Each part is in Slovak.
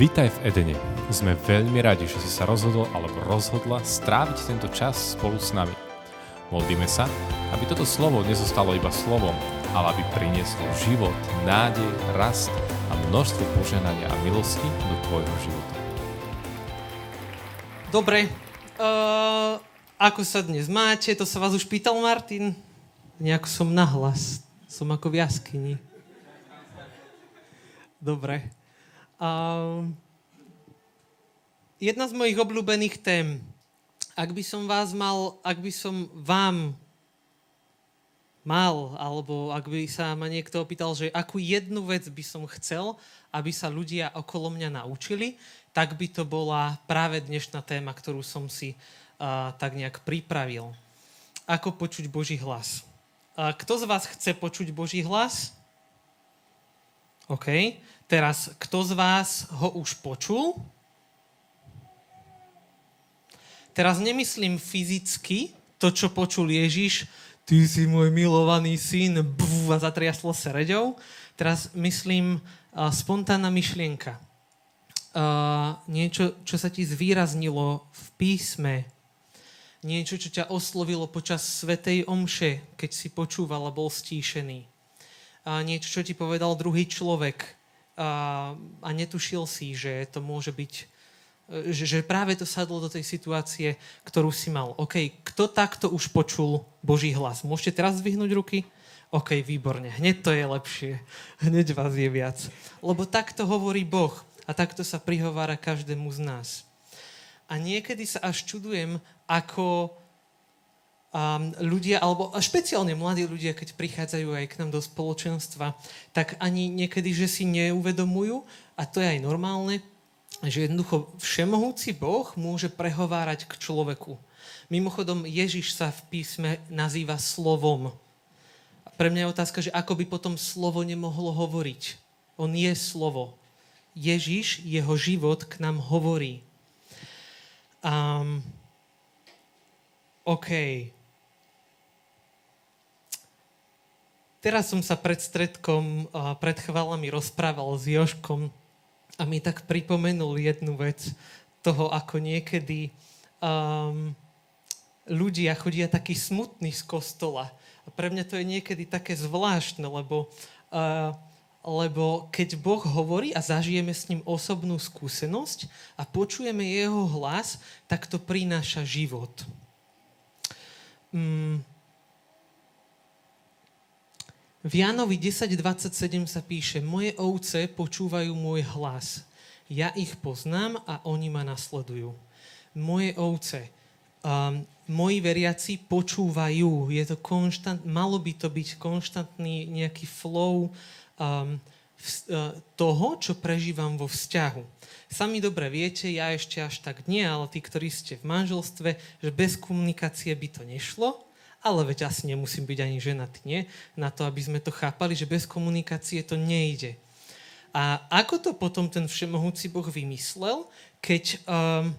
Vítaj v Edene. Sme veľmi radi, že si sa rozhodol alebo rozhodla stráviť tento čas spolu s nami. Modlíme sa, aby toto slovo nezostalo iba slovom, ale aby prinieslo život, nádej, rast a množstvo poženania a milosti do tvojho života. Dobre, uh, ako sa dnes máte? To sa vás už pýtal Martin? Nejako som nahlas. Som ako v jaskyni. Dobre. Um, jedna z mojich obľúbených tém. Ak by som vás mal, ak by som vám mal, alebo ak by sa ma niekto opýtal, že akú jednu vec by som chcel, aby sa ľudia okolo mňa naučili, tak by to bola práve dnešná téma, ktorú som si uh, tak nejak pripravil. Ako počuť Boží hlas. Uh, kto z vás chce počuť Boží hlas? OK. Teraz, kto z vás ho už počul? Teraz nemyslím fyzicky to, čo počul Ježiš, ty si môj milovaný syn, buf, a zatriaslo sa reďou. Teraz myslím uh, spontánna myšlienka. Uh, niečo, čo sa ti zvýraznilo v písme, niečo, čo ťa oslovilo počas Svetej Omše, keď si počúval a bol stíšený. Uh, niečo, čo ti povedal druhý človek, a, a netušil si, že to môže byť, e, že, práve to sadlo do tej situácie, ktorú si mal. OK, kto takto už počul Boží hlas? Môžete teraz zvyhnúť ruky? OK, výborne. Hneď to je lepšie. Hneď vás je viac. Lebo takto hovorí Boh a takto sa prihovára každému z nás. A niekedy sa až čudujem, ako um, ľudia, alebo špeciálne mladí ľudia, keď prichádzajú aj k nám do spoločenstva, tak ani niekedy, že si neuvedomujú, a to je aj normálne, že jednoducho všemohúci Boh môže prehovárať k človeku. Mimochodom, Ježiš sa v písme nazýva slovom. Pre mňa je otázka, že ako by potom slovo nemohlo hovoriť. On je slovo. Ježiš, jeho život k nám hovorí. Um, OK. Teraz som sa pred stredkom, pred chválami rozprával s Joškom a mi tak pripomenul jednu vec toho, ako niekedy um, ľudia chodia taký smutný z kostola. A pre mňa to je niekedy také zvláštne, lebo, uh, lebo keď Boh hovorí a zažijeme s ním osobnú skúsenosť a počujeme jeho hlas, tak to prináša život. Um, v Jánovi 10.27 sa píše, moje ovce počúvajú môj hlas. Ja ich poznám a oni ma nasledujú. Moje ovce, um, moji veriaci počúvajú. Je to konštant, malo by to byť konštantný nejaký flow um, v, uh, toho, čo prežívam vo vzťahu. Sami dobre viete, ja ešte až tak nie, ale tí, ktorí ste v manželstve, že bez komunikácie by to nešlo, ale veď asi nemusím byť ani ženatý, nie? Na to, aby sme to chápali, že bez komunikácie to nejde. A ako to potom ten všemohúci Boh vymyslel, keď um,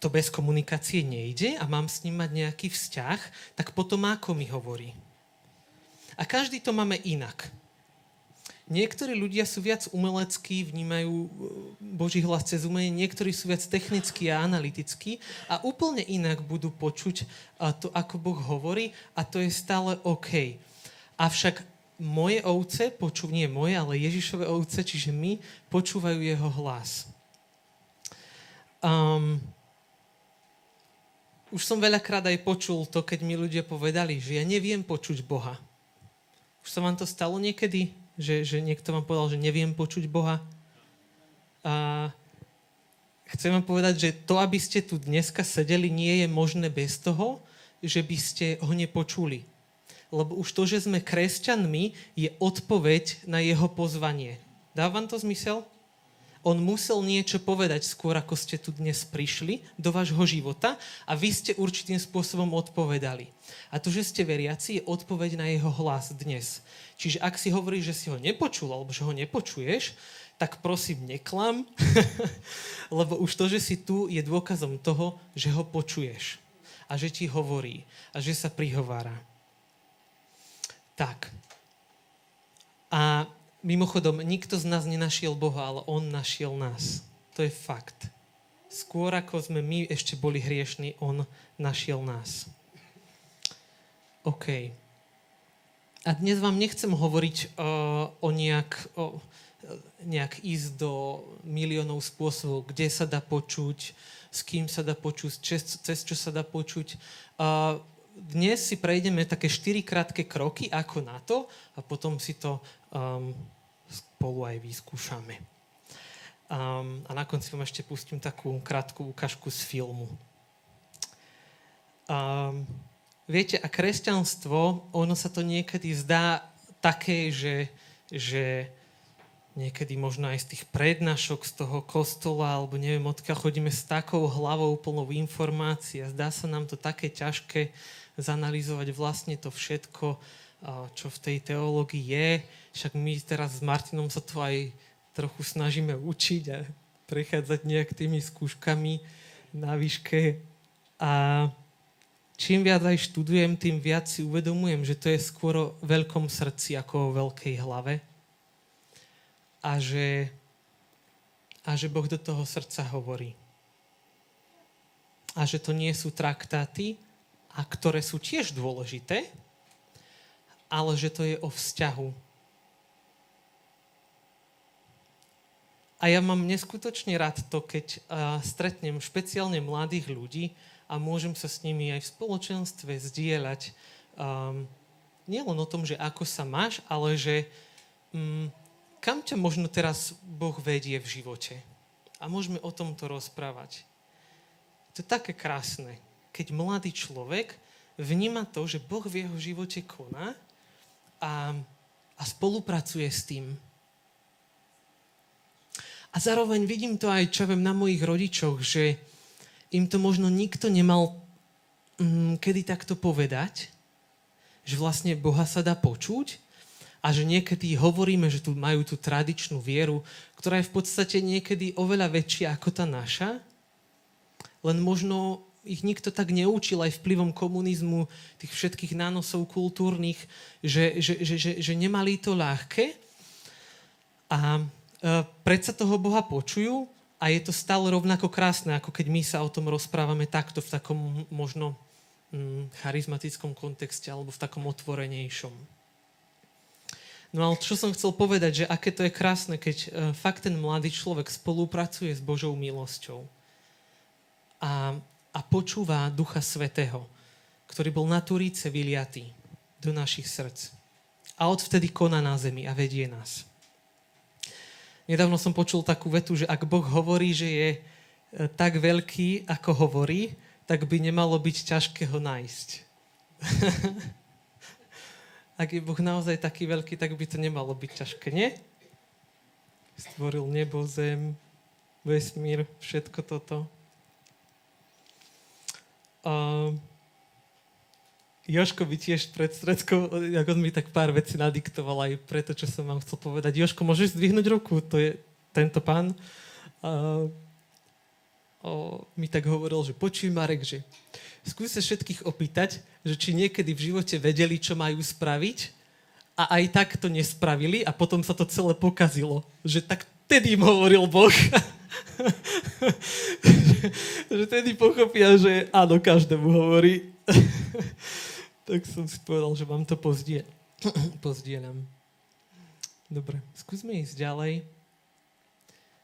to bez komunikácie nejde a mám s ním mať nejaký vzťah, tak potom ako mi hovorí. A každý to máme inak. Niektorí ľudia sú viac umeleckí, vnímajú e, Boží hlas cez umenie, niektorí sú viac technickí a analytickí a úplne inak budú počuť to, ako Boh hovorí a to je stále OK. Avšak moje ovce, počú, nie moje, ale Ježišové ovce, čiže my, počúvajú jeho hlas. Um, už som veľakrát aj počul to, keď mi ľudia povedali, že ja neviem počuť Boha. Už sa vám to stalo niekedy? Že, že niekto vám povedal, že neviem počuť Boha. A chcem vám povedať, že to, aby ste tu dneska sedeli, nie je možné bez toho, že by ste ho nepočuli. Lebo už to, že sme kresťanmi, je odpoveď na jeho pozvanie. Dá vám to zmysel? On musel niečo povedať skôr, ako ste tu dnes prišli do vášho života a vy ste určitým spôsobom odpovedali. A to, že ste veriaci, je odpoveď na jeho hlas dnes. Čiže ak si hovoríš, že si ho nepočul alebo že ho nepočuješ, tak prosím, neklam, lebo už to, že si tu, je dôkazom toho, že ho počuješ a že ti hovorí a že sa prihovára. Tak. A Mimochodom, nikto z nás nenašiel Boha, ale On našiel nás. To je fakt. Skôr ako sme my ešte boli hriešní, on našiel nás. OK. A dnes vám nechcem hovoriť uh, o nejak, o, nejak ísť do miliónov spôsobov, kde sa dá počuť, s kým sa dá počuť, cez, cez čo sa dá počuť. Uh, dnes si prejdeme také štyri krátke kroky, ako na to, a potom si to um, spolu aj vyskúšame. Um, a na konci vám ešte pustím takú krátku ukážku z filmu. Um, viete, a kresťanstvo, ono sa to niekedy zdá také, že, že niekedy možno aj z tých prednášok z toho kostola, alebo neviem, odkiaľ chodíme s takou hlavou plnou informácií a zdá sa nám to také ťažké zanalizovať vlastne to všetko, čo v tej teológii je. Však my teraz s Martinom sa to aj trochu snažíme učiť a prechádzať nejak tými skúškami na výške. A čím viac aj študujem, tým viac si uvedomujem, že to je skôr o veľkom srdci ako o veľkej hlave. A že, a že Boh do toho srdca hovorí. A že to nie sú traktáty, a ktoré sú tiež dôležité, ale že to je o vzťahu A ja mám neskutočne rád to, keď stretnem špeciálne mladých ľudí a môžem sa s nimi aj v spoločenstve zdieľať um, nielen o tom, že ako sa máš, ale že um, kam ťa možno teraz Boh vedie v živote. A môžeme o tomto rozprávať. To je také krásne, keď mladý človek vníma to, že Boh v jeho živote koná a, a spolupracuje s tým a zároveň vidím to aj, čo viem, na mojich rodičoch, že im to možno nikto nemal mm, kedy takto povedať, že vlastne Boha sa dá počuť a že niekedy hovoríme, že tu majú tú tradičnú vieru, ktorá je v podstate niekedy oveľa väčšia ako tá naša, len možno ich nikto tak neučil aj vplyvom komunizmu, tých všetkých nánosov kultúrnych, že, že, že, že, že nemali to ľahké. A Eh, predsa toho Boha počujú a je to stále rovnako krásne, ako keď my sa o tom rozprávame takto v takom možno charizmatickom kontexte alebo v takom otvorenejšom. No ale čo som chcel povedať, že aké to je krásne, keď uh, fakt ten mladý človek spolupracuje s Božou milosťou a, a počúva Ducha Svetého, ktorý bol na Turíce vyliatý do našich srdc. A odvtedy koná na zemi a vedie nás. Nedávno som počul takú vetu, že ak Boh hovorí, že je e, tak veľký, ako hovorí, tak by nemalo byť ťažké ho nájsť. ak je Boh naozaj taký veľký, tak by to nemalo byť ťažké, nie? Stvoril nebo, zem, vesmír, všetko toto. Uh, Joško by tiež pred stredkou, ako mi tak pár vecí nadiktoval aj preto, čo som vám chcel povedať. Joško, môžeš zdvihnúť ruku? To je tento pán. Uh, o, mi tak hovoril, že počuj Marek, že skús sa všetkých opýtať, že či niekedy v živote vedeli, čo majú spraviť a aj tak to nespravili a potom sa to celé pokazilo. Že tak tedy im hovoril Boh. že tedy pochopia, že áno, každému hovorí tak som si povedal, že vám to pozdie, pozdieľam. Dobre, skúsme ísť ďalej.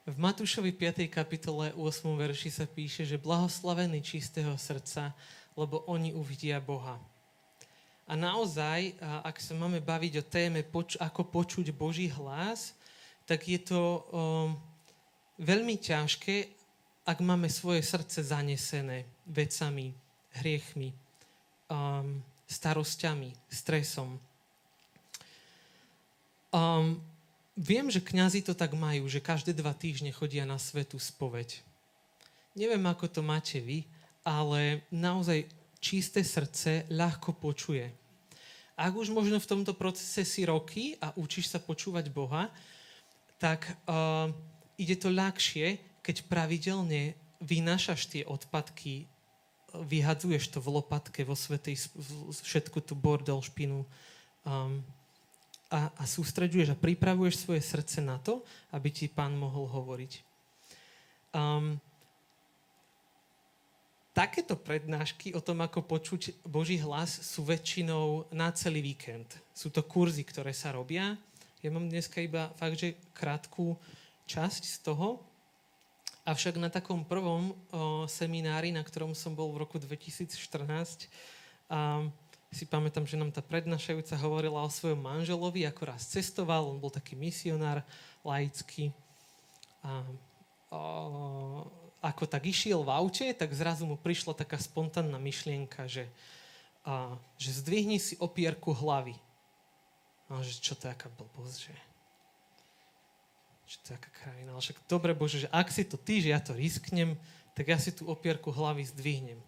V Matúšovi 5. kapitole 8. verši sa píše, že blahoslavený čistého srdca, lebo oni uvidia Boha. A naozaj, ak sa máme baviť o téme, ako počuť Boží hlas, tak je to um, veľmi ťažké, ak máme svoje srdce zanesené vecami, hriechmi. Um, starosťami, stresom. Um, viem, že kňazi to tak majú, že každé dva týždne chodia na svetú spoveď. Neviem, ako to máte vy, ale naozaj čisté srdce ľahko počuje. Ak už možno v tomto procese si roky a učíš sa počúvať Boha, tak uh, ide to ľahšie, keď pravidelne vynášaš tie odpadky vyhadzuješ to v lopatke, vo svetej, všetku tú bordel, špinu um, a, a sústreďuješ a pripravuješ svoje srdce na to, aby ti pán mohol hovoriť. Um, takéto prednášky o tom, ako počuť Boží hlas, sú väčšinou na celý víkend. Sú to kurzy, ktoré sa robia. Ja mám dneska iba fakt, že krátku časť z toho. Avšak na takom prvom o, seminári, na ktorom som bol v roku 2014, a si pamätám, že nám tá prednášajúca hovorila o svojom manželovi, ako raz cestoval, on bol taký misionár laický. A, o, ako tak išiel v aute, tak zrazu mu prišla taká spontánna myšlienka, že, a, že zdvihni si opierku hlavy. A že čo to je aká blbosť, že čo to je aká krajina. Ale však dobre Bože, že ak si to ty, že ja to risknem, tak ja si tú opierku hlavy zdvihnem.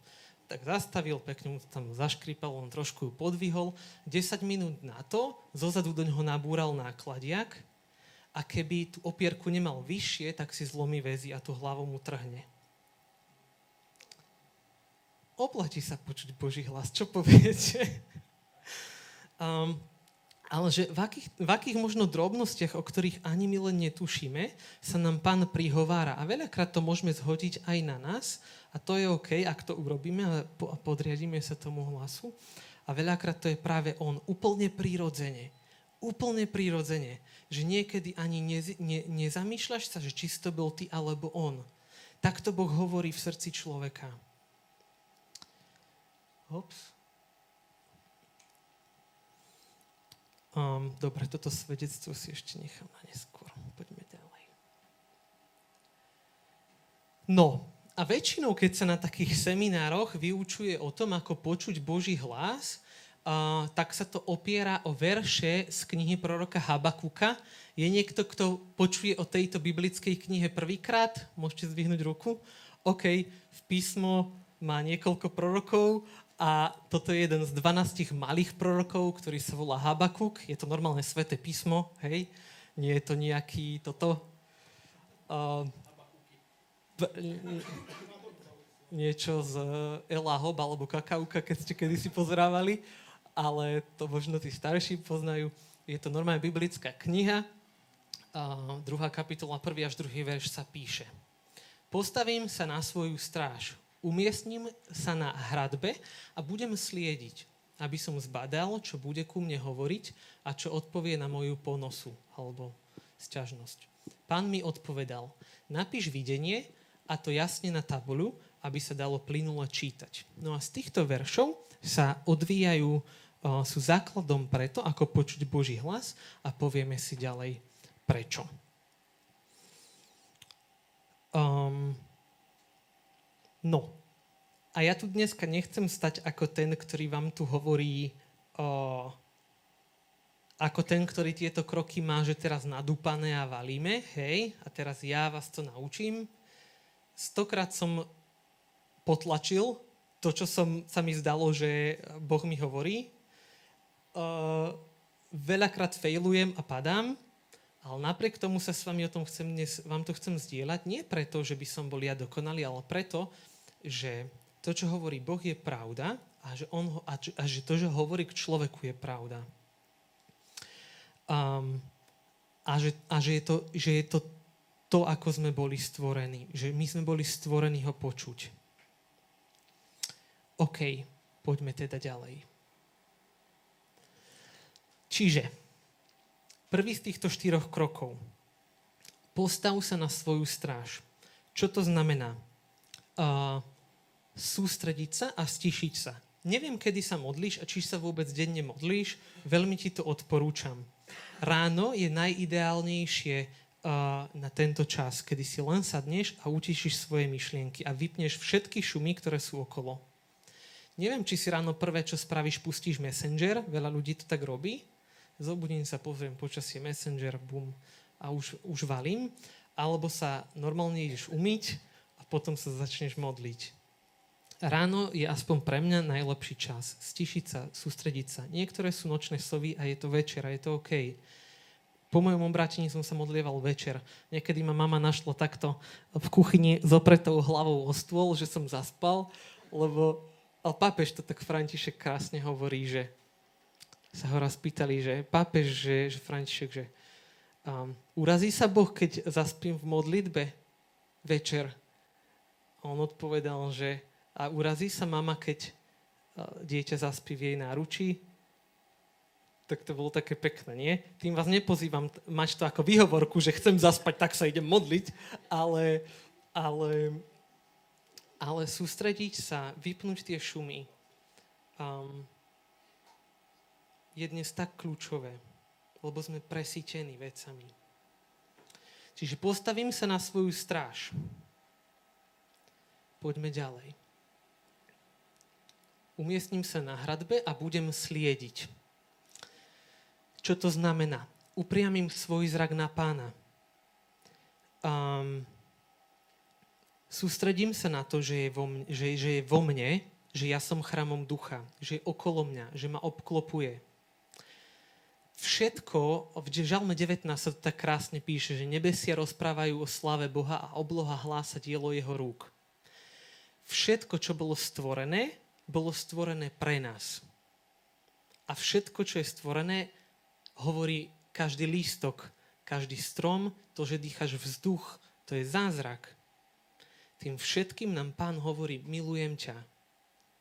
Tak zastavil, pekne mu tam zaškripal, on trošku ju podvihol. 10 minút na to, zozadu do neho nabúral nákladiak a keby tú opierku nemal vyššie, tak si zlomí väzy a tú hlavu mu trhne. Oplatí sa počuť Boží hlas. Čo poviete? um, ale že v akých, v akých možno drobnostiach, o ktorých ani my len netušíme, sa nám pán prihovára. A veľakrát to môžeme zhodiť aj na nás. A to je OK, ak to urobíme a podriadíme sa tomu hlasu. A veľakrát to je práve on. Úplne prirodzene. Úplne prirodzene že niekedy ani ne, ne, nezamýšľaš sa, že či to bol ty alebo on. Takto Boh hovorí v srdci človeka. Hops. Um, dobre, toto svedectvo si ešte nechám na neskôr. Poďme ďalej. No, a väčšinou, keď sa na takých seminároch vyučuje o tom, ako počuť Boží hlas, uh, tak sa to opiera o verše z knihy proroka Habakuka. Je niekto, kto počuje o tejto biblickej knihe prvýkrát? Môžete zdvihnúť ruku. OK, v písmo má niekoľko prorokov a toto je jeden z 12 malých prorokov, ktorý sa volá Habakuk. Je to normálne sveté písmo, hej? Nie je to nejaký toto... Uh, niečo z Ela alebo Kakauka, keď ste kedysi pozrávali ale to možno tí starší poznajú. Je to normálne biblická kniha, a druhá kapitola, prvý až druhý verš sa píše. Postavím sa na svoju stráž, umiestním sa na hradbe a budem sliediť, aby som zbadal, čo bude ku mne hovoriť a čo odpovie na moju ponosu alebo sťažnosť. Pán mi odpovedal, napíš videnie a to jasne na tabuľu, aby sa dalo plynule čítať. No a z týchto veršov sa odvíjajú sú základom preto, ako počuť Boží hlas a povieme si ďalej prečo. Um, no, a ja tu dneska nechcem stať ako ten, ktorý vám tu hovorí, uh, ako ten, ktorý tieto kroky má, že teraz nadúpané a valíme, hej, a teraz ja vás to naučím. Stokrát som potlačil to, čo som, sa mi zdalo, že Boh mi hovorí, uh, veľakrát failujem a padám, ale napriek tomu sa s vami o tom chcem dnes, vám to chcem zdieľať, nie preto, že by som bol ja dokonalý, ale preto, že to, čo hovorí Boh, je pravda a že, on, a, a že to, že hovorí k človeku, je pravda. Um, a že, a že, je to, že je to to, ako sme boli stvorení. Že my sme boli stvorení ho počuť. OK, poďme teda ďalej. Čiže, prvý z týchto štyroch krokov. Postav sa na svoju stráž. Čo to znamená? Uh, sústrediť sa a stišiť sa. Neviem, kedy sa modlíš a či sa vôbec denne modlíš, veľmi ti to odporúčam. Ráno je najideálnejšie na tento čas, kedy si len sadneš a utišíš svoje myšlienky a vypneš všetky šumy, ktoré sú okolo. Neviem, či si ráno prvé, čo spravíš, pustíš Messenger, veľa ľudí to tak robí, zobudím sa, pozriem počasie Messenger, bum, a už, už valím, alebo sa normálne ideš umyť potom sa začneš modliť. Ráno je aspoň pre mňa najlepší čas. Stišiť sa, sústrediť sa. Niektoré sú nočné sovy a je to večer a je to OK. Po mojom obrátení som sa modlieval večer. Niekedy ma mama našla takto v kuchyni s opretou hlavou o stôl, že som zaspal, lebo ale pápež to tak František krásne hovorí, že sa ho raz pýtali, že pápež, že, že František, že um, urazí sa Boh, keď zaspím v modlitbe? večer. On odpovedal, že a urazí sa mama, keď dieťa zaspí v jej náručí? Tak to bolo také pekné, nie? Tým vás nepozývam mať to ako výhovorku, že chcem zaspať, tak sa idem modliť, ale, ale, ale sústrediť sa, vypnúť tie šumy um, je dnes tak kľúčové, lebo sme presítení vecami. Čiže postavím sa na svoju stráž. Poďme ďalej. Umiestním sa na hradbe a budem sliediť. Čo to znamená? Upriamím svoj zrak na pána. Um, sústredím sa na to, že je, vo mne, že, že je vo mne, že ja som chramom ducha, že je okolo mňa, že ma obklopuje. Všetko, v Žalme 19 sa to tak krásne píše, že nebesia rozprávajú o slave Boha a obloha hlása dielo jeho rúk. Všetko, čo bolo stvorené, bolo stvorené pre nás. A všetko, čo je stvorené, hovorí každý lístok, každý strom, to, že dýchaš vzduch, to je zázrak. Tým všetkým nám pán hovorí, milujem ťa.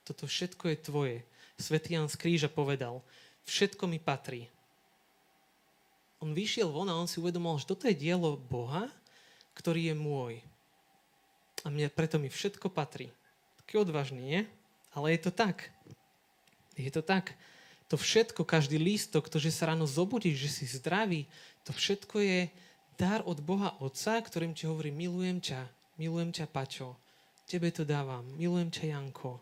Toto všetko je tvoje. Svetý Jan z kríža povedal, všetko mi patrí. On vyšiel von a on si uvedomil, že toto je dielo Boha, ktorý je môj. A mne preto mi všetko patrí. Taký odvážny, nie? Ale je to tak. Je to tak to všetko, každý lístok, to, že sa ráno zobudíš, že si zdravý, to všetko je dar od Boha Otca, ktorým ti hovorí, milujem ťa, milujem ťa, Pačo, tebe to dávam, milujem ťa, Janko.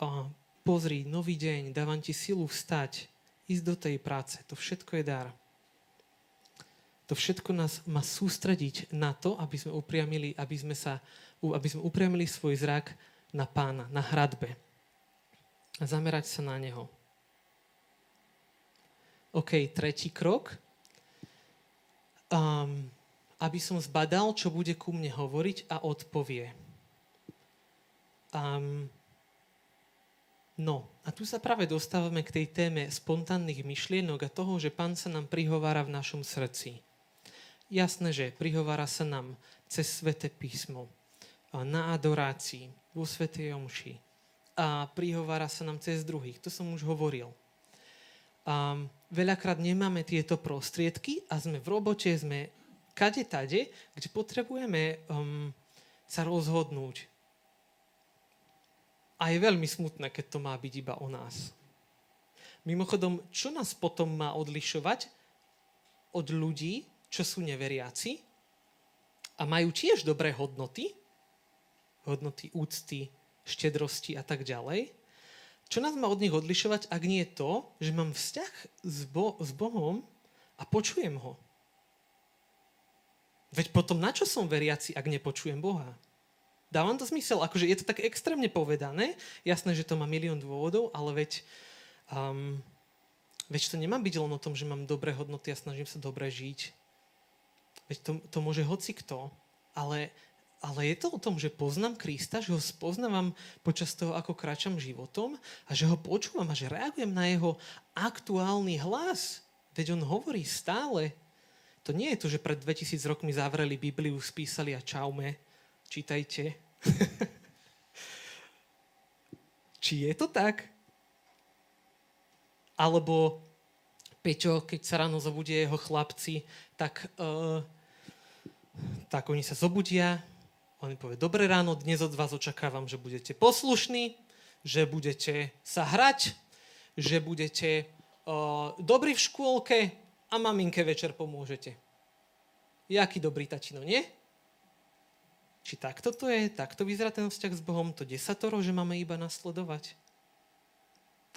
A pozri, nový deň, dávam ti silu vstať, ísť do tej práce, to všetko je dar. To všetko nás má sústrediť na to, aby sme upriamili, aby sme, sa, aby sme upriamili svoj zrak na pána, na hradbe. A zamerať sa na neho. OK, tretí krok. Um, aby som zbadal, čo bude ku mne hovoriť a odpovie. Um, no, a tu sa práve dostávame k tej téme spontánnych myšlienok a toho, že Pán sa nám prihovára v našom srdci. Jasné, že prihovára sa nám cez Svete písmo, na adorácii, vo Svetej Omši a prihovára sa nám cez druhých. To som už hovoril. Um, veľakrát nemáme tieto prostriedky a sme v robote, sme kade tade, kde potrebujeme um, sa rozhodnúť. A je veľmi smutné, keď to má byť iba o nás. Mimochodom, čo nás potom má odlišovať od ľudí, čo sú neveriaci a majú tiež dobré hodnoty, hodnoty úcty, štedrosti a tak ďalej, čo nás má od nich odlišovať, ak nie je to, že mám vzťah s, Bo- s Bohom a počujem ho? Veď potom na čo som veriaci, ak nepočujem Boha? Dávam to zmysel? Akože je to tak extrémne povedané, jasné, že to má milión dôvodov, ale veď, um, veď to nemá byť len o tom, že mám dobré hodnoty a snažím sa dobre žiť. Veď to, to môže hoci kto, ale ale je to o tom, že poznám Krista, že ho spoznávam počas toho, ako kráčam životom a že ho počúvam a že reagujem na jeho aktuálny hlas. Veď on hovorí stále. To nie je to, že pred 2000 rokmi zavreli Bibliu, spísali a čaume, čítajte. Či je to tak? Alebo Peťo, keď sa ráno zobudie jeho chlapci, tak, uh, tak oni sa zobudia, on mi povie, dobré ráno, dnes od vás očakávam, že budete poslušní, že budete sa hrať, že budete uh, dobrí v škôlke a maminke večer pomôžete. Jaký dobrý tatino, nie? Či takto to je, takto vyzerá ten vzťah s Bohom, to desatoro, že máme iba nasledovať?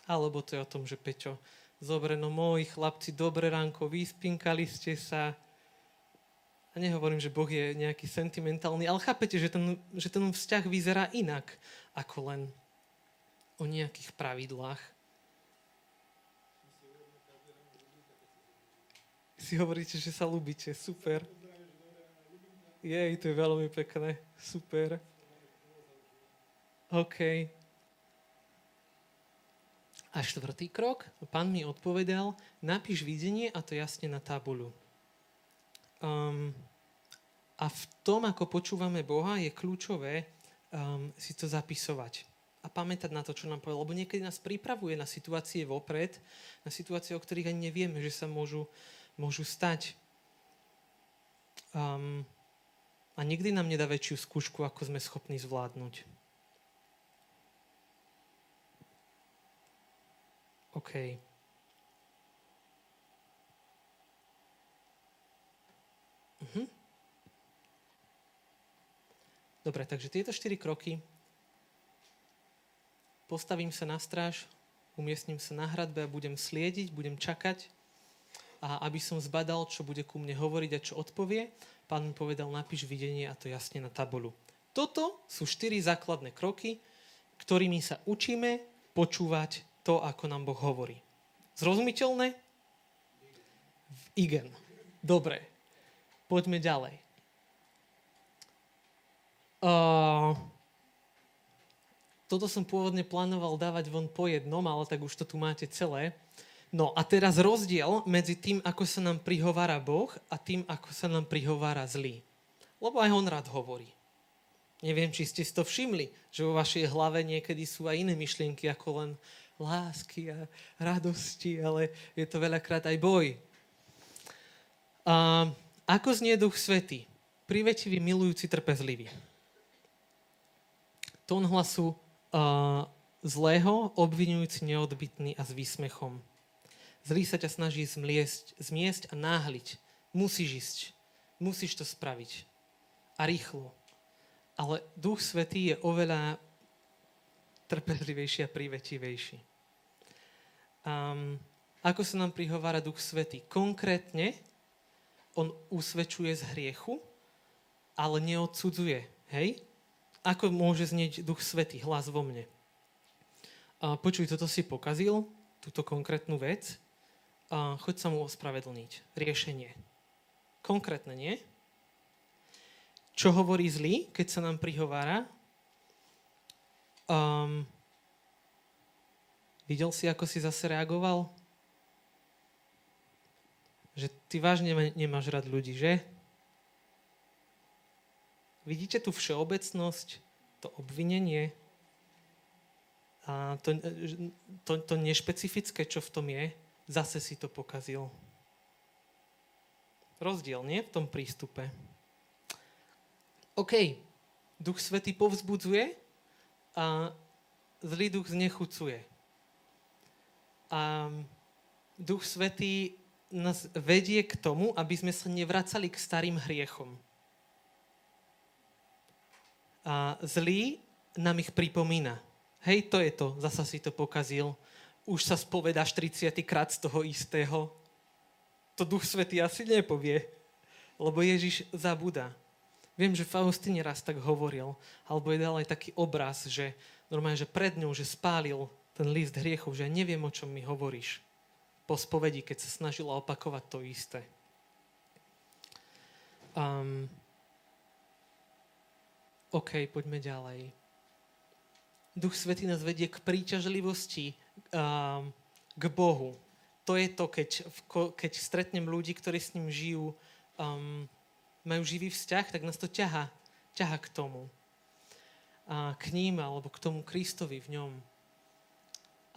Alebo to je o tom, že Peťo, zobre, no moji chlapci, dobre ránko, vyspinkali ste sa, a nehovorím, že Boh je nejaký sentimentálny, ale chápete, že ten, že ten vzťah vyzerá inak ako len o nejakých pravidlách. Si hovoríte, že sa ľúbite. Super. Jej, to je veľmi pekné. Super. OK. A štvrtý krok. Pán mi odpovedal, napíš videnie a to jasne na tabuľu. Um, A v tom, ako počúvame Boha, je kľúčové um, si to zapisovať a pamätať na to, čo nám povedal. Lebo niekedy nás pripravuje na situácie vopred, na situácie, o ktorých ani nevieme, že sa môžu, môžu stať. Um, a nikdy nám nedá väčšiu skúšku, ako sme schopní zvládnuť. OK. Dobre, takže tieto štyri kroky postavím sa na stráž, umiestním sa na hradbe a budem sliediť, budem čakať a aby som zbadal, čo bude ku mne hovoriť a čo odpovie, pán mi povedal, napíš videnie a to jasne na tabulu. Toto sú štyri základné kroky, ktorými sa učíme počúvať to, ako nám Boh hovorí. Zrozumiteľné? Igen. Dobre. Poďme ďalej. Toto som pôvodne plánoval dávať von po jednom, ale tak už to tu máte celé. No a teraz rozdiel medzi tým, ako sa nám prihovára Boh a tým, ako sa nám prihovára zlý. Lebo aj on rád hovorí. Neviem, či ste si to všimli, že vo vašej hlave niekedy sú aj iné myšlienky ako len lásky a radosti, ale je to veľakrát aj boj. A ako znie Duch Svetý? Privetivý, milujúci, trpezlivý. Tón hlasu uh, zlého, obvinujúci neodbitný a s výsmechom. Zlý sa ťa snaží zmiesť, zmiesť a náhliť. Musíš ísť. Musíš to spraviť. A rýchlo. Ale Duch Svetý je oveľa trpezlivejší a prívetivejší. Um, ako sa nám prihovára Duch Svetý? Konkrétne, on usvedčuje z hriechu, ale neodsudzuje. Hej? Ako môže znieť Duch Svetý, hlas vo mne. A počuj, toto si pokazil, túto konkrétnu vec, a choď sa mu ospravedlniť. Riešenie. Konkrétne, nie? Čo hovorí zlý, keď sa nám prihovára? Um, videl si, ako si zase reagoval? Že ty vážne nemáš rád ľudí, že? Vidíte tú všeobecnosť, to obvinenie a to, to, to nešpecifické, čo v tom je, zase si to pokazil. Rozdiel, nie? V tom prístupe. OK, Duch Svetý povzbudzuje a zlý duch znechucuje. A Duch Svetý nás vedie k tomu, aby sme sa nevracali k starým hriechom a zlý nám ich pripomína. Hej, to je to, zasa si to pokazil. Už sa spovedáš 30 krát z toho istého. To Duch Svetý asi nepovie, lebo Ježiš zabúda. Viem, že Faustín raz tak hovoril, alebo je dal aj taký obraz, že normálne, že pred ňou, že spálil ten list hriechov, že neviem, o čom mi hovoríš. Po spovedi, keď sa snažila opakovať to isté. Um, OK, poďme ďalej. Duch Svetý nás vedie k príťažlivosti um, k Bohu. To je to, keď, keď stretnem ľudí, ktorí s ním žijú, um, majú živý vzťah, tak nás to ťaha, ťaha k tomu. A k ním, alebo k tomu Kristovi v ňom.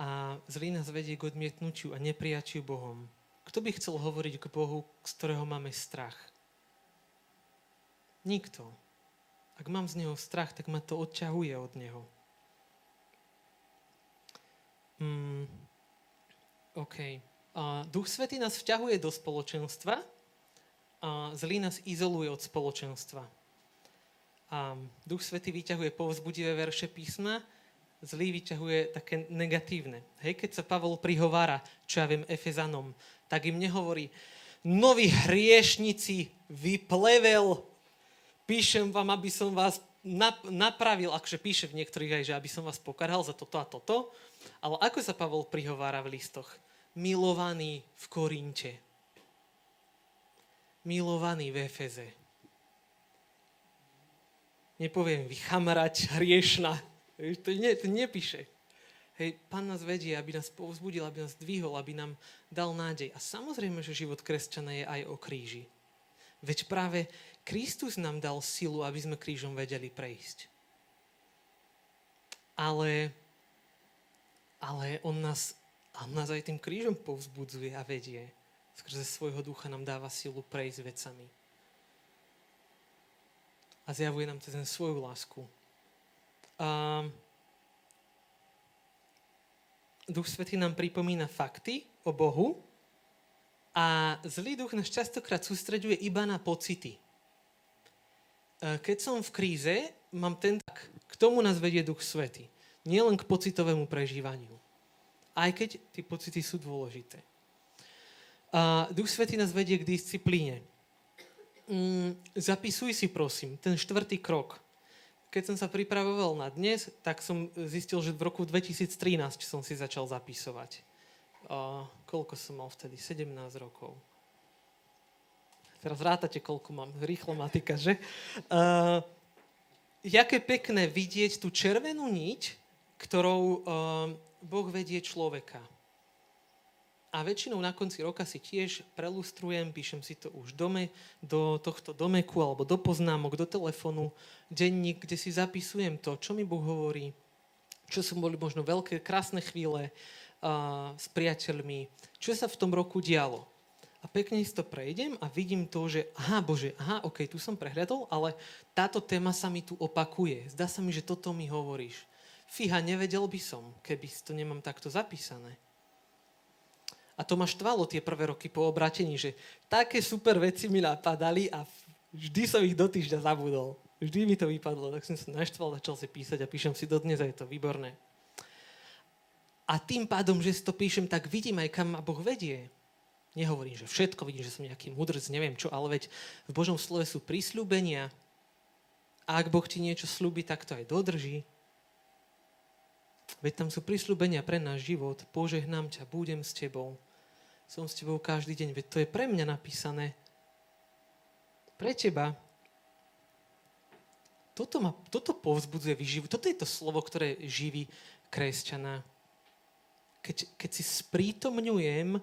A zlý nás vedie k odmietnutiu a neprijatiu Bohom. Kto by chcel hovoriť k Bohu, z ktorého máme strach? Nikto. Ak mám z neho strach, tak ma to odťahuje od neho. Mm, OK. Uh, Duch Svetý nás vťahuje do spoločenstva a zlý nás izoluje od spoločenstva. A Duch Svetý vyťahuje povzbudivé verše písma, zlý vyťahuje také negatívne. Hej, keď sa Pavol prihovára, čo ja viem, Efezanom, tak im nehovorí, noví hriešnici, vyplevel píšem vám, aby som vás napravil, akože píše v niektorých aj, že aby som vás pokarhal za toto a toto, ale ako sa Pavol prihovára v listoch? Milovaný v Korinte. Milovaný v Efeze. Nepoviem, vychamrať, hriešna. To, nie, to nepíše. Hej, pán nás vedie, aby nás povzbudil, aby nás dvihol, aby nám dal nádej. A samozrejme, že život kresťana je aj o kríži. Veď práve Kristus nám dal silu, aby sme krížom vedeli prejsť. Ale, ale on, nás, on nás aj tým krížom povzbudzuje a vedie. Skrze svojho ducha nám dáva silu prejsť vecami. A zjavuje nám ten svoju lásku. A Duch Svetý nám pripomína fakty o Bohu a zlý duch nás častokrát sústreďuje iba na pocity. E, keď som v kríze, mám ten tak, k tomu nás vedie Duch Svety. Nielen k pocitovému prežívaniu. Aj keď tie pocity sú dôležité. A Duch Svety nás vedie k disciplíne. Mm, zapisuj si prosím ten štvrtý krok. Keď som sa pripravoval na dnes, tak som zistil, že v roku 2013 som si začal zapisovať. A koľko som mal vtedy? 17 rokov. Teraz rátate, koľko mám. Rýchlo matika, že? Uh, jaké pekné vidieť tú červenú niť, ktorou uh, Boh vedie človeka. A väčšinou na konci roka si tiež prelustrujem, píšem si to už dome, do tohto domeku alebo do poznámok, do telefónu, denník, kde si zapisujem to, čo mi Boh hovorí, čo sú boli možno veľké, krásne chvíle uh, s priateľmi, čo sa v tom roku dialo a pekne si to prejdem a vidím to, že aha, Bože, aha, ok, tu som prehľadol, ale táto téma sa mi tu opakuje. Zdá sa mi, že toto mi hovoríš. Fíha, nevedel by som, keby to nemám takto zapísané. A to ma štvalo tie prvé roky po obratení, že také super veci mi napadali a vždy som ich do týždňa zabudol. Vždy mi to vypadlo, tak som sa naštval, začal si písať a píšem si dodnes a je to výborné. A tým pádom, že si to píšem, tak vidím aj, kam ma Boh vedie. Nehovorím, že všetko, vidím, že som nejaký mudrc, neviem čo, ale veď v Božom slove sú prísľubenia a ak Boh ti niečo slúbi, tak to aj dodrží. Veď tam sú prísľubenia pre náš život. Požehnám ťa, budem s tebou. Som s tebou každý deň. Veď to je pre mňa napísané. Pre teba. Toto, ma, toto povzbudzuje výživu. Toto je to slovo, ktoré živí kresťana. Keď, keď si sprítomňujem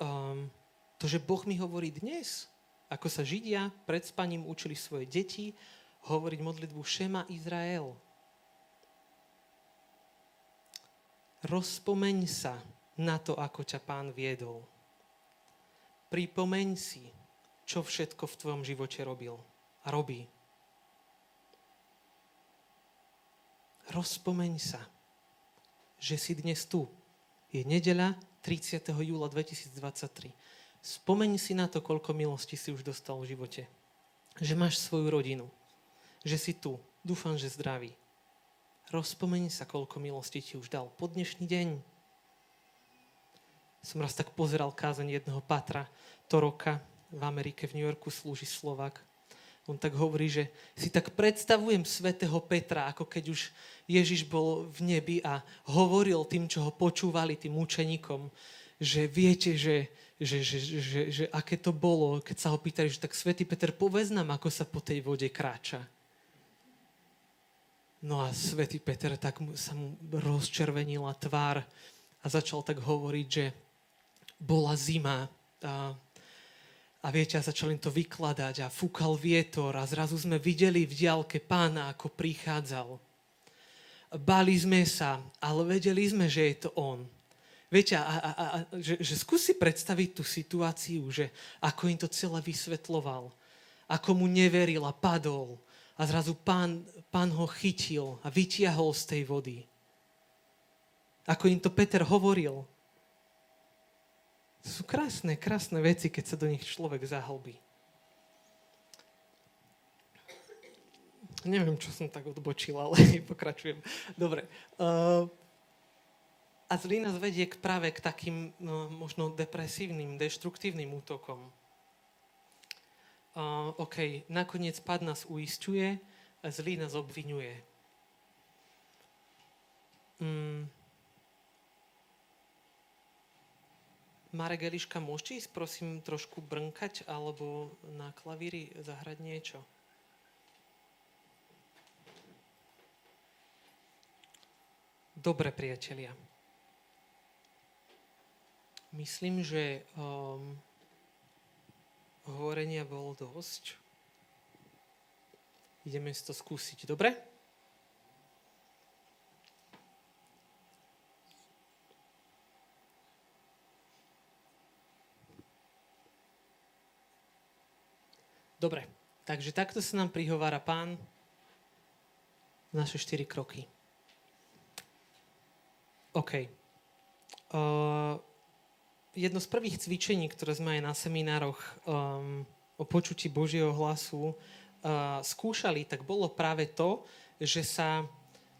um, to, že Boh mi hovorí dnes, ako sa Židia pred spaním učili svoje deti hovoriť modlitbu Šema Izrael. Rozpomeň sa na to, ako ťa pán viedol. Pripomeň si, čo všetko v tvojom živote robil a robí. Rozpomeň sa, že si dnes tu. Je nedeľa 30. júla 2023. Spomeň si na to, koľko milosti si už dostal v živote. Že máš svoju rodinu. Že si tu. Dúfam, že zdravý. Rozpomeň sa, koľko milosti ti už dal po dnešný deň. Som raz tak pozeral kázeň jedného patra to roka v Amerike, v New Yorku slúži Slovak on tak hovorí, že si tak predstavujem svätého Petra, ako keď už Ježiš bol v nebi a hovoril tým, čo ho počúvali, tým učeníkom, že viete, že, že, že, že, že, aké to bolo, keď sa ho pýtali, že tak svätý Peter, povedz nám, ako sa po tej vode kráča. No a svätý Peter tak sa mu rozčervenila tvár a začal tak hovoriť, že bola zima a a viete, a začal im to vykladať a fúkal vietor a zrazu sme videli v diálke pána, ako prichádzal. Bali sme sa, ale vedeli sme, že je to on. Viete, a, a, a, že, že skúsi predstaviť tú situáciu, že ako im to celé vysvetloval. Ako mu neveril a padol. A zrazu pán, pán ho chytil a vytiahol z tej vody. Ako im to Peter hovoril. Sú krásne, krásne veci, keď sa do nich človek zahlbí. Neviem, čo som tak odbočil, ale pokračujem. Dobre. Uh, a zlý nás vedie k práve k takým no, možno depresívnym, deštruktívnym útokom. Uh, OK, nakoniec pad nás uistuje, a zlý nás obvinuje. Mm, Marek Eliška, môžete ísť prosím trošku brnkať alebo na klavíri zahrať niečo? Dobre, priatelia. Myslím, že um, hovorenia bolo dosť. ideme si to skúsiť, dobre? Dobre, takže takto sa nám prihovára pán naše štyri kroky. OK. Uh, jedno z prvých cvičení, ktoré sme aj na seminároch um, o počutí Božieho hlasu uh, skúšali, tak bolo práve to, že sa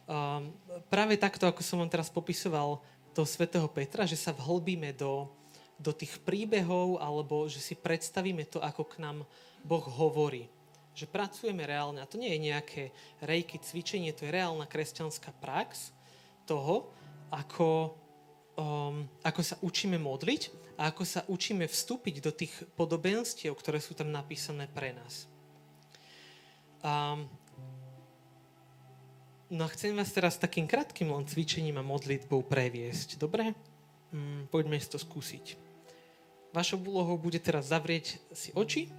um, práve takto, ako som vám teraz popisoval toho svätého Petra, že sa vhlbíme do, do tých príbehov alebo že si predstavíme to, ako k nám Boh hovorí. Že pracujeme reálne. A to nie je nejaké rejky, cvičenie, to je reálna kresťanská prax toho, ako, um, ako sa učíme modliť a ako sa učíme vstúpiť do tých podobenstiev, ktoré sú tam napísané pre nás. Um, no a chcem vás teraz takým krátkým len cvičením a modlitbou previesť. Dobre? Um, poďme si to skúsiť. Vašou úlohou bude teraz zavrieť si oči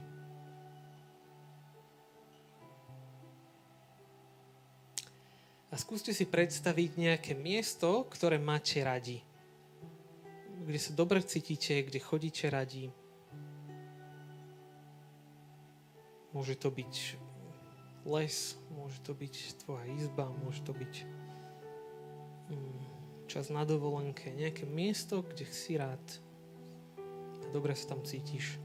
a skúste si predstaviť nejaké miesto, ktoré máte radi. Kde sa dobre cítite, kde chodíte radi. Môže to byť les, môže to byť tvoja izba, môže to byť mm, čas na dovolenke, nejaké miesto, kde si rád dobre sa tam cítiš.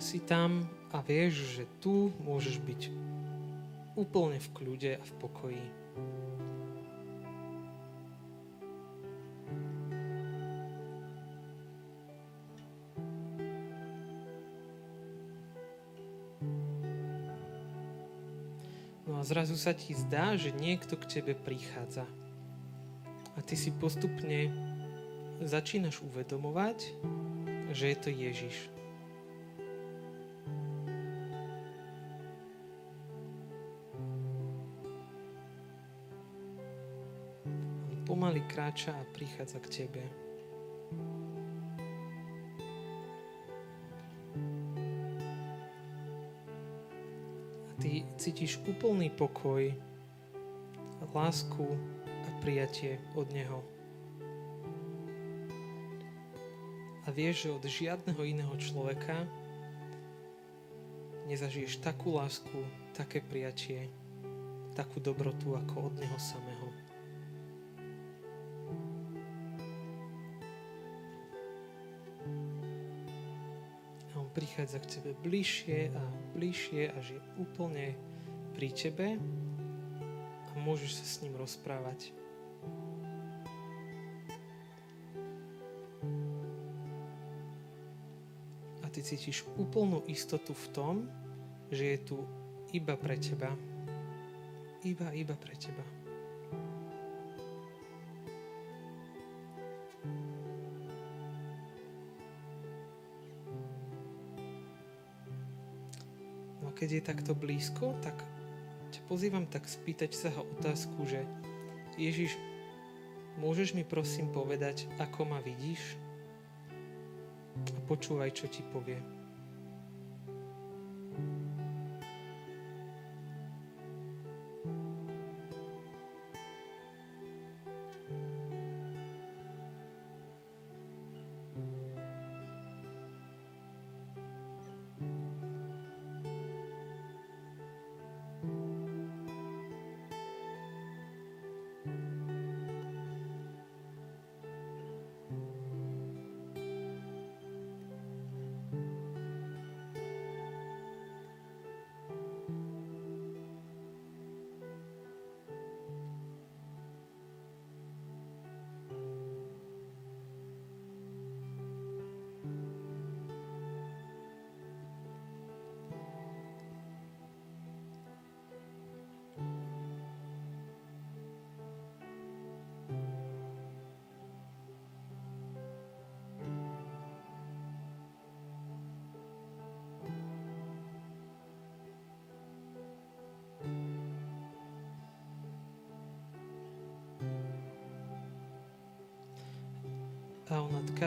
si tam a vieš, že tu môžeš byť úplne v kľude a v pokoji. Zrazu sa ti zdá, že niekto k tebe prichádza. A ty si postupne začínaš uvedomovať, že je to Ježiš. pomaly kráča a prichádza k tebe. Cítiš úplný pokoj, lásku a prijatie od Neho. A vieš, že od žiadneho iného človeka nezažiješ takú lásku, také prijatie, takú dobrotu ako od Neho samého. prichádza k tebe bližšie a bližšie, až je úplne pri tebe a môžeš sa s ním rozprávať. A ty cítiš úplnú istotu v tom, že je tu iba pre teba. Iba, iba pre teba. keď je takto blízko, tak pozývam tak spýtať sa ho otázku, že Ježiš, môžeš mi prosím povedať, ako ma vidíš? A počúvaj, čo ti povie.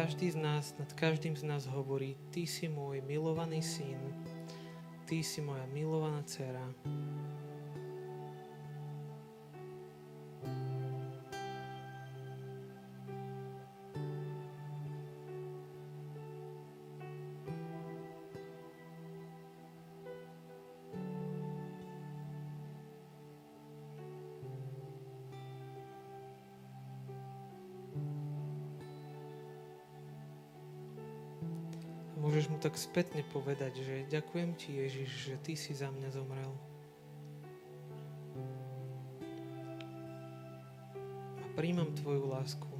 Každý z nás, nad každým z nás hovorí, ty si môj milovaný syn, ty si moja milovaná dcera. Môžeš mu tak spätne povedať, že ďakujem ti Ježiš, že ty si za mňa zomrel. A príjmam tvoju lásku.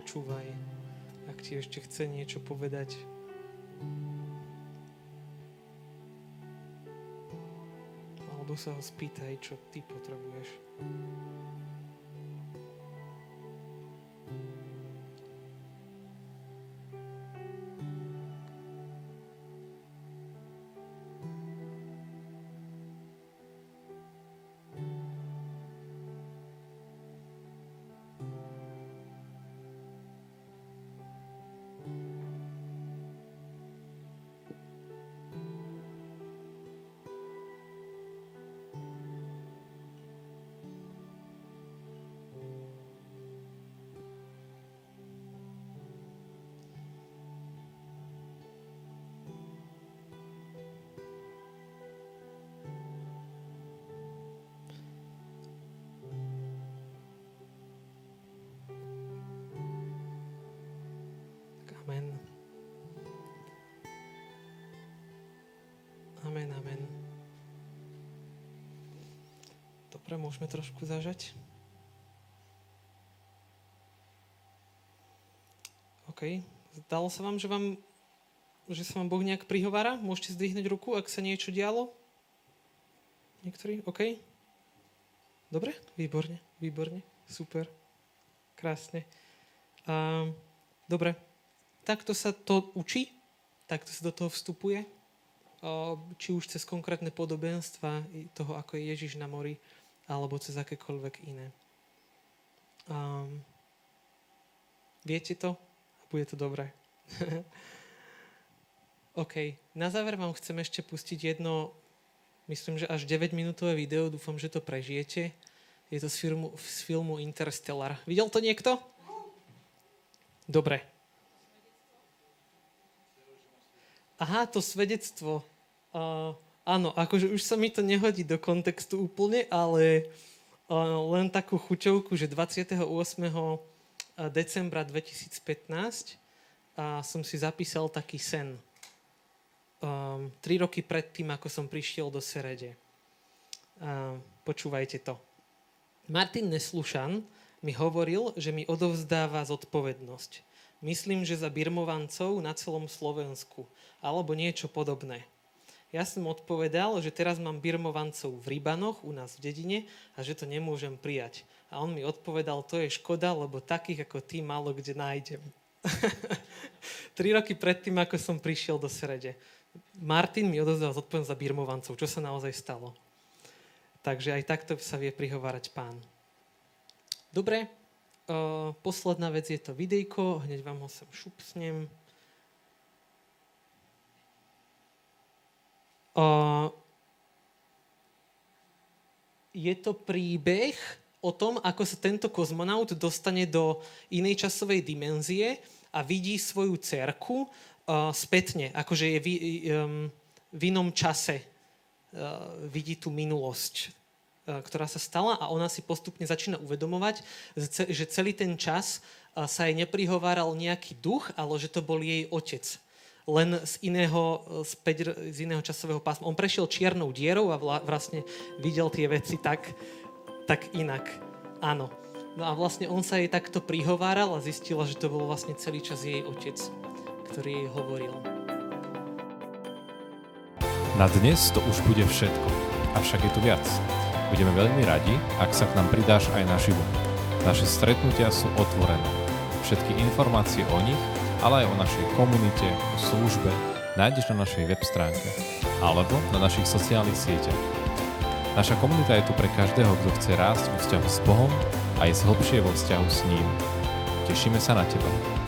Počúvaj, ak ti ešte chce niečo povedať. Alebo sa ho spýtaj, čo ty potrebuješ. Amen, amen. Dobre, môžeme trošku zažať. OK. Zdalo sa vám, že, vám, že sa vám Boh nejak prihovára? Môžete zdvihnúť ruku, ak sa niečo dialo? Niektorí? OK? Dobre? Výborne, výborne. Super. Krásne. Um, dobre takto sa to učí, takto sa do toho vstupuje, či už cez konkrétne podobenstva toho, ako je Ježiš na mori, alebo cez akékoľvek iné. Um, viete to? Bude to dobré. OK. Na záver vám chcem ešte pustiť jedno, myslím, že až 9-minútové video. Dúfam, že to prežijete. Je to z filmu, z filmu Interstellar. Videl to niekto? Dobre. Aha, to svedectvo. Uh, áno, akože už sa mi to nehodí do kontextu úplne, ale uh, len takú chuťovku, že 28. decembra 2015 uh, som si zapísal taký sen. Um, tri roky predtým, ako som prišiel do Serede. Uh, počúvajte to. Martin Neslušan mi hovoril, že mi odovzdáva zodpovednosť. Myslím, že za birmovancov na celom Slovensku. Alebo niečo podobné. Ja som odpovedal, že teraz mám birmovancov v Rybanoch u nás v dedine a že to nemôžem prijať. A on mi odpovedal, to je škoda, lebo takých ako ty málo kde nájdem. Tri roky predtým, ako som prišiel do Srede. Martin mi odozdal zodpovednosť za birmovancov, čo sa naozaj stalo. Takže aj takto sa vie prihovárať pán. Dobre, posledná vec je to videjko, hneď vám ho sem šupsnem. Je to príbeh o tom, ako sa tento kozmonaut dostane do inej časovej dimenzie a vidí svoju cerku spätne, akože je v, v inom čase. Vidí tú minulosť ktorá sa stala a ona si postupne začína uvedomovať, že celý ten čas e, sa jej neprihováral nejaký duch, ale že to bol jej otec. Len z iného, e, späť, z iného časového pásma. On prešiel čiernou dierou a vlastne videl tie veci tak, tak inak. Áno. No a vlastne on sa jej takto prihováral a zistila, že to bol vlastne celý čas jej otec, ktorý jej hovoril. Na dnes to už bude všetko, avšak je tu viac. Budeme veľmi radi, ak sa k nám pridáš aj naživo. Naše stretnutia sú otvorené. Všetky informácie o nich, ale aj o našej komunite, o službe, nájdeš na našej web stránke alebo na našich sociálnych sieťach. Naša komunita je tu pre každého, kto chce rásť vo vzťahu s Bohom a je hlbšie vo vzťahu s ním. Tešíme sa na teba.